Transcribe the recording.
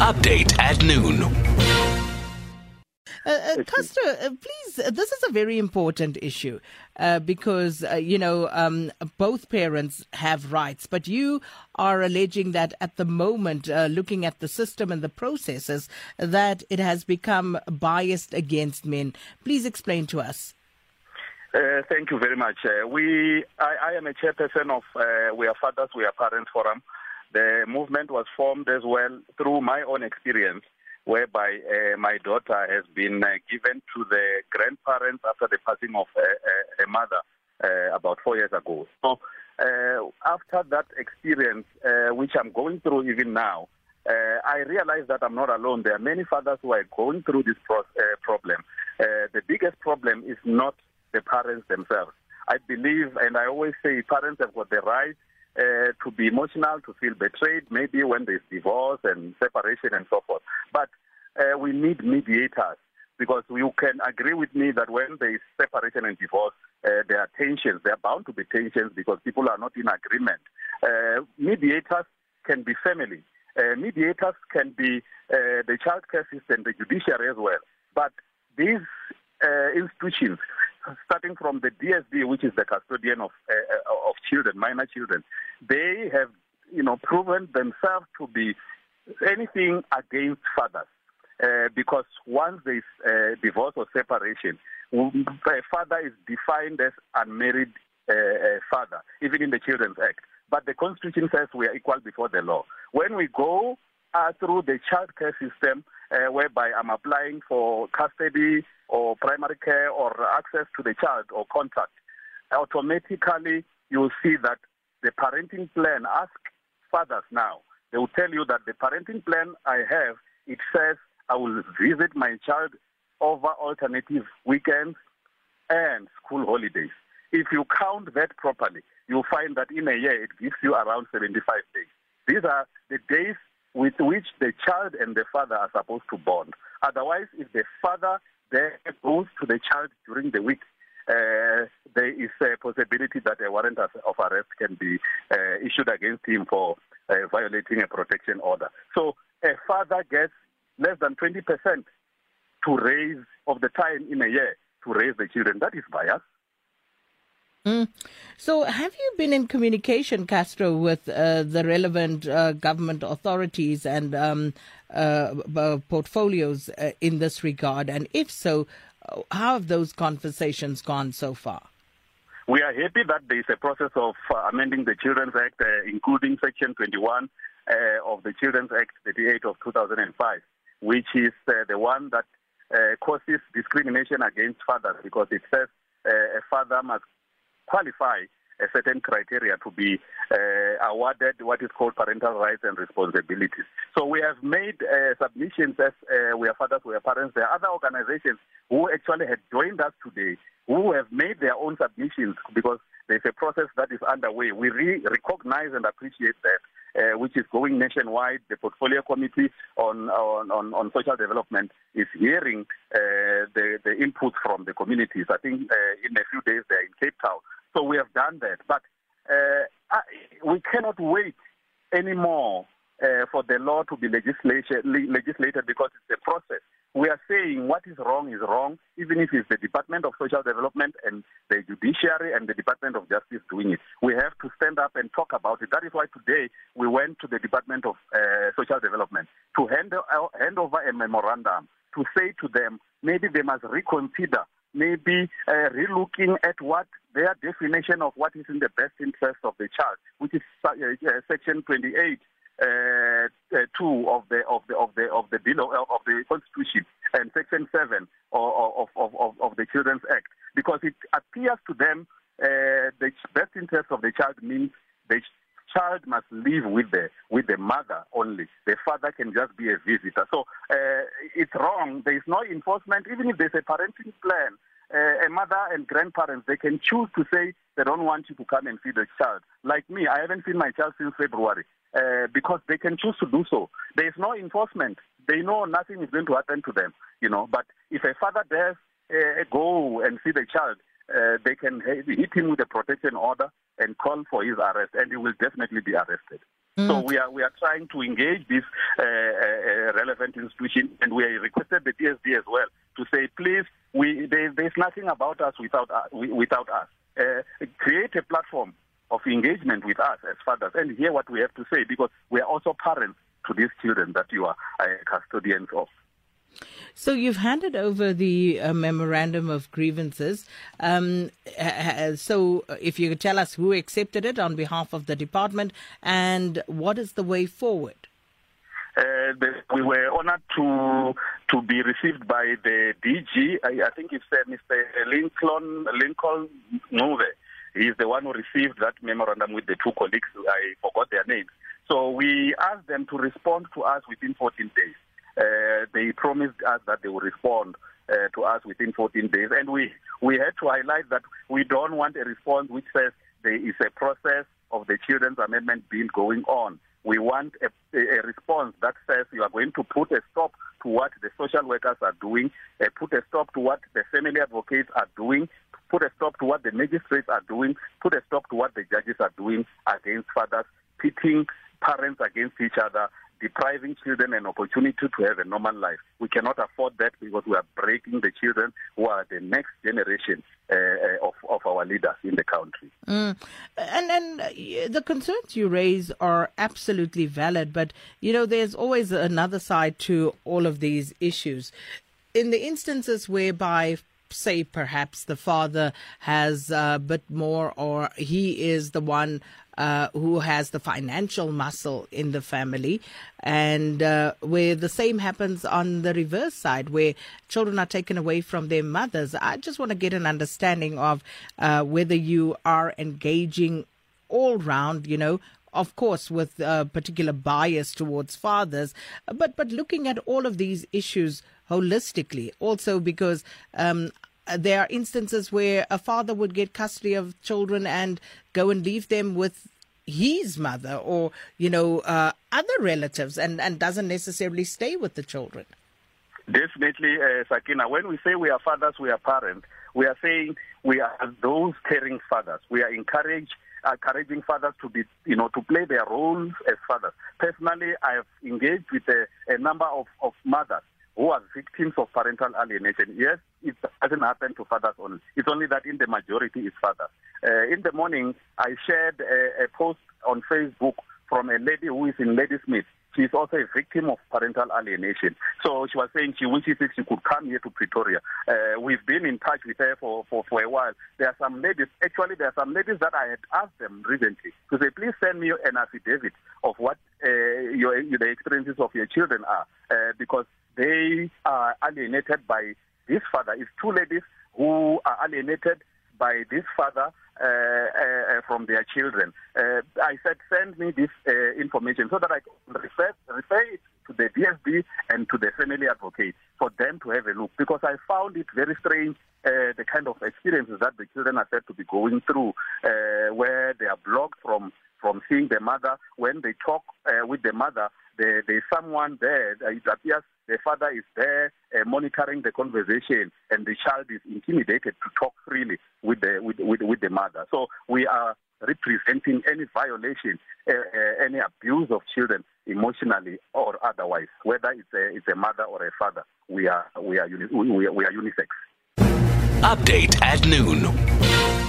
Update at noon. Uh, uh, Castro, uh, please, uh, this is a very important issue uh, because, uh, you know, um, both parents have rights, but you are alleging that at the moment, uh, looking at the system and the processes, that it has become biased against men. Please explain to us. Uh, thank you very much. Uh, we, I, I am a chairperson of uh, We Are Fathers, We Are Parents Forum. The movement was formed as well through my own experience whereby uh, my daughter has been uh, given to the grandparents after the passing of uh, uh, a mother uh, about four years ago. So after that experience, which I'm going through even now, I realize that I'm not alone. There are many fathers who are going through this pro- problem. The biggest problem is not the parents themselves. I believe, and I always say, parents have got the right uh, to be emotional, to feel betrayed, maybe when there's divorce and separation and so forth. But uh, we need mediators because you can agree with me that when there is separation and divorce, uh, there are tensions. There are bound to be tensions because people are not in agreement. Uh, mediators can be family. Uh, mediators can be uh, the child care system, the judiciary as well. But these uh, institutions, starting from the DSD, which is the custodian of uh, of children, minor children, they have you know proven themselves to be anything against fathers. Uh, because once there is uh, divorce or separation, a father is defined as unmarried uh, father, even in the Children's Act. But the Constitution says we are equal before the law. When we go uh, through the child care system, uh, whereby I'm applying for custody or primary care or access to the child or contact, automatically you will see that the parenting plan, ask fathers now, they will tell you that the parenting plan I have, it says I will visit my child over alternative weekends and school holidays. If you count that properly, you'll find that in a year it gives you around 75 days. These are the days with which the child and the father are supposed to bond. Otherwise, if the father there goes to the child during the week, uh, there is a possibility that a warrant of arrest can be uh, issued against him for uh, violating a protection order. So a father gets less than 20% to raise of the time in a year to raise the children. That is bias. Mm. So, have you been in communication, Castro, with uh, the relevant uh, government authorities and um, uh, portfolios uh, in this regard? And if so, how have those conversations gone so far? We are happy that there is a process of uh, amending the Children's Act, including Section 21 of the Children's Act 38 of 2005 which is uh, the one that uh, causes discrimination against fathers because it says uh, a father must qualify a certain criteria to be uh, awarded what is called parental rights and responsibilities. So we have made uh, submissions as uh, we are fathers, we are parents. There are other organizations who actually had joined us today who have made their own submissions because there's a process that is underway. We re- recognize and appreciate that uh, which is going nationwide. The Portfolio Committee on on, on, on Social Development is hearing uh, the, the input from the communities. I think uh, in a few days they're in Cape Town. So we have done that. But uh, I, we cannot wait anymore uh, for the law to be legislated, because it's a process. We are saying what is wrong is wrong, even if it's the Department of Social Development and the Judiciary and the Department of Justice doing it. We have to stand up and talk about it. That is why today we went to the Department of uh, Social Development to hand, uh, hand over a memorandum to say to them maybe they must reconsider, maybe uh, relooking at what their definition of what is in the best interest of the child, which is uh, uh, Section 28 uh, uh, two of the of the of the of the bill of, of the constitution and section seven of, of of of the Children's Act. Because it appears to them uh, the best interest of the child means child must live with the with the mother only. The father can just be a visitor. So uh, it's wrong. There is no enforcement. Even if there's a parenting plan, uh, a mother and grandparents they can choose to say they don't want you to come and see the child. Like me, I haven't seen my child since February uh, because they can choose to do so. There is no enforcement. They know nothing is going to happen to them, you know. But if a father dares uh, go and see the child, uh, they can hit him with a protection order and call for his arrest, and he will definitely be arrested. Mm. So we are we are trying to engage this uh, uh, relevant institution, and we requested the DSD as well to say, please, we, there, there's nothing about us without, uh, without us. Uh, create a platform of engagement with us as fathers and hear what we have to say because we are also parents to these children that you are uh, custodians of. So you've handed over the uh, memorandum of grievances. Um, so if you could tell us who accepted it on behalf of the department and what is the way forward? Uh, we were honored to to be received by the DG. I, I think it's uh, Mr. Lincoln Lincoln Move. He's the one who received that memorandum with the two colleagues. I forgot their names. So we asked them to respond to us within 14 days. Uh, they promised us that they will respond uh, to us within 14 days. And we, we had to highlight that we don't want a response which says there is a process of the Children's Amendment Bill going on. We want a, a response that says you are going to put a stop to what the social workers are doing, uh, put a stop to what the family advocates are doing, put a stop to what the magistrates are doing, put a stop to what the judges are doing against fathers, pitting parents against each other, depriving children an opportunity to have a normal life. We cannot afford that because we are breaking the children who are the next generation uh, uh of, of our leaders in the country. Mm. And, and uh, the concerns you raise are absolutely valid, but you know, there's always another side to all of these issues. In the instances whereby say perhaps the father has a bit more or he is the one uh, who has the financial muscle in the family, and uh, where the same happens on the reverse side, where children are taken away from their mothers. I just want to get an understanding of uh, whether you are engaging all round, you know, of course, with a particular bias towards fathers, but but looking at all of these issues holistically, also because um, there are instances where a father would get custody of children and go and leave them with his mother or you know uh, other relatives and and doesn't necessarily stay with the children. Definitely uh, sakina when we say we are fathers we are parents we are saying we are those caring fathers. We are encouraged encouraging fathers to be, you know, to play their roles as fathers. Personally, I have engaged with a, a number of, of mothers who are victims of parental alienation. Yes, it doesn't happen to fathers only. It's only that in the majority it's fathers. Uh, in the morning, I shared a, a, post on Facebook from a lady who is in Ladysmith. She is also a victim of parental alienation. So she was saying she wishes if she could come here to Pretoria. Uh, we've been in touch with her for, for, for a while. There are some ladies, actually there are some ladies that I had asked them recently to say, please send me an affidavit of what uh, your, the experiences of your children are. Uh, because they are alienated by this father. It's two ladies who are alienated by this father uh, uh, uh, from their children. Uh, I said, send me this uh, information so that I can refer, refer it to the DSD and to the family advocate for them to have a look. Because I found it very strange uh, the kind of experiences that the children are said to be going through, where they are blocked from from seeing the mother. When they talk with the mother, there, there's someone there. It appears the father is there uh, monitoring the conversation, and the child is intimidated to talk freely with the with, with, with the mother. So we are representing any violation, uh, uh, any abuse of children emotionally or otherwise, whether it's a, it's a mother or a father. We are we are uni- we, we are unisex. Update at noon.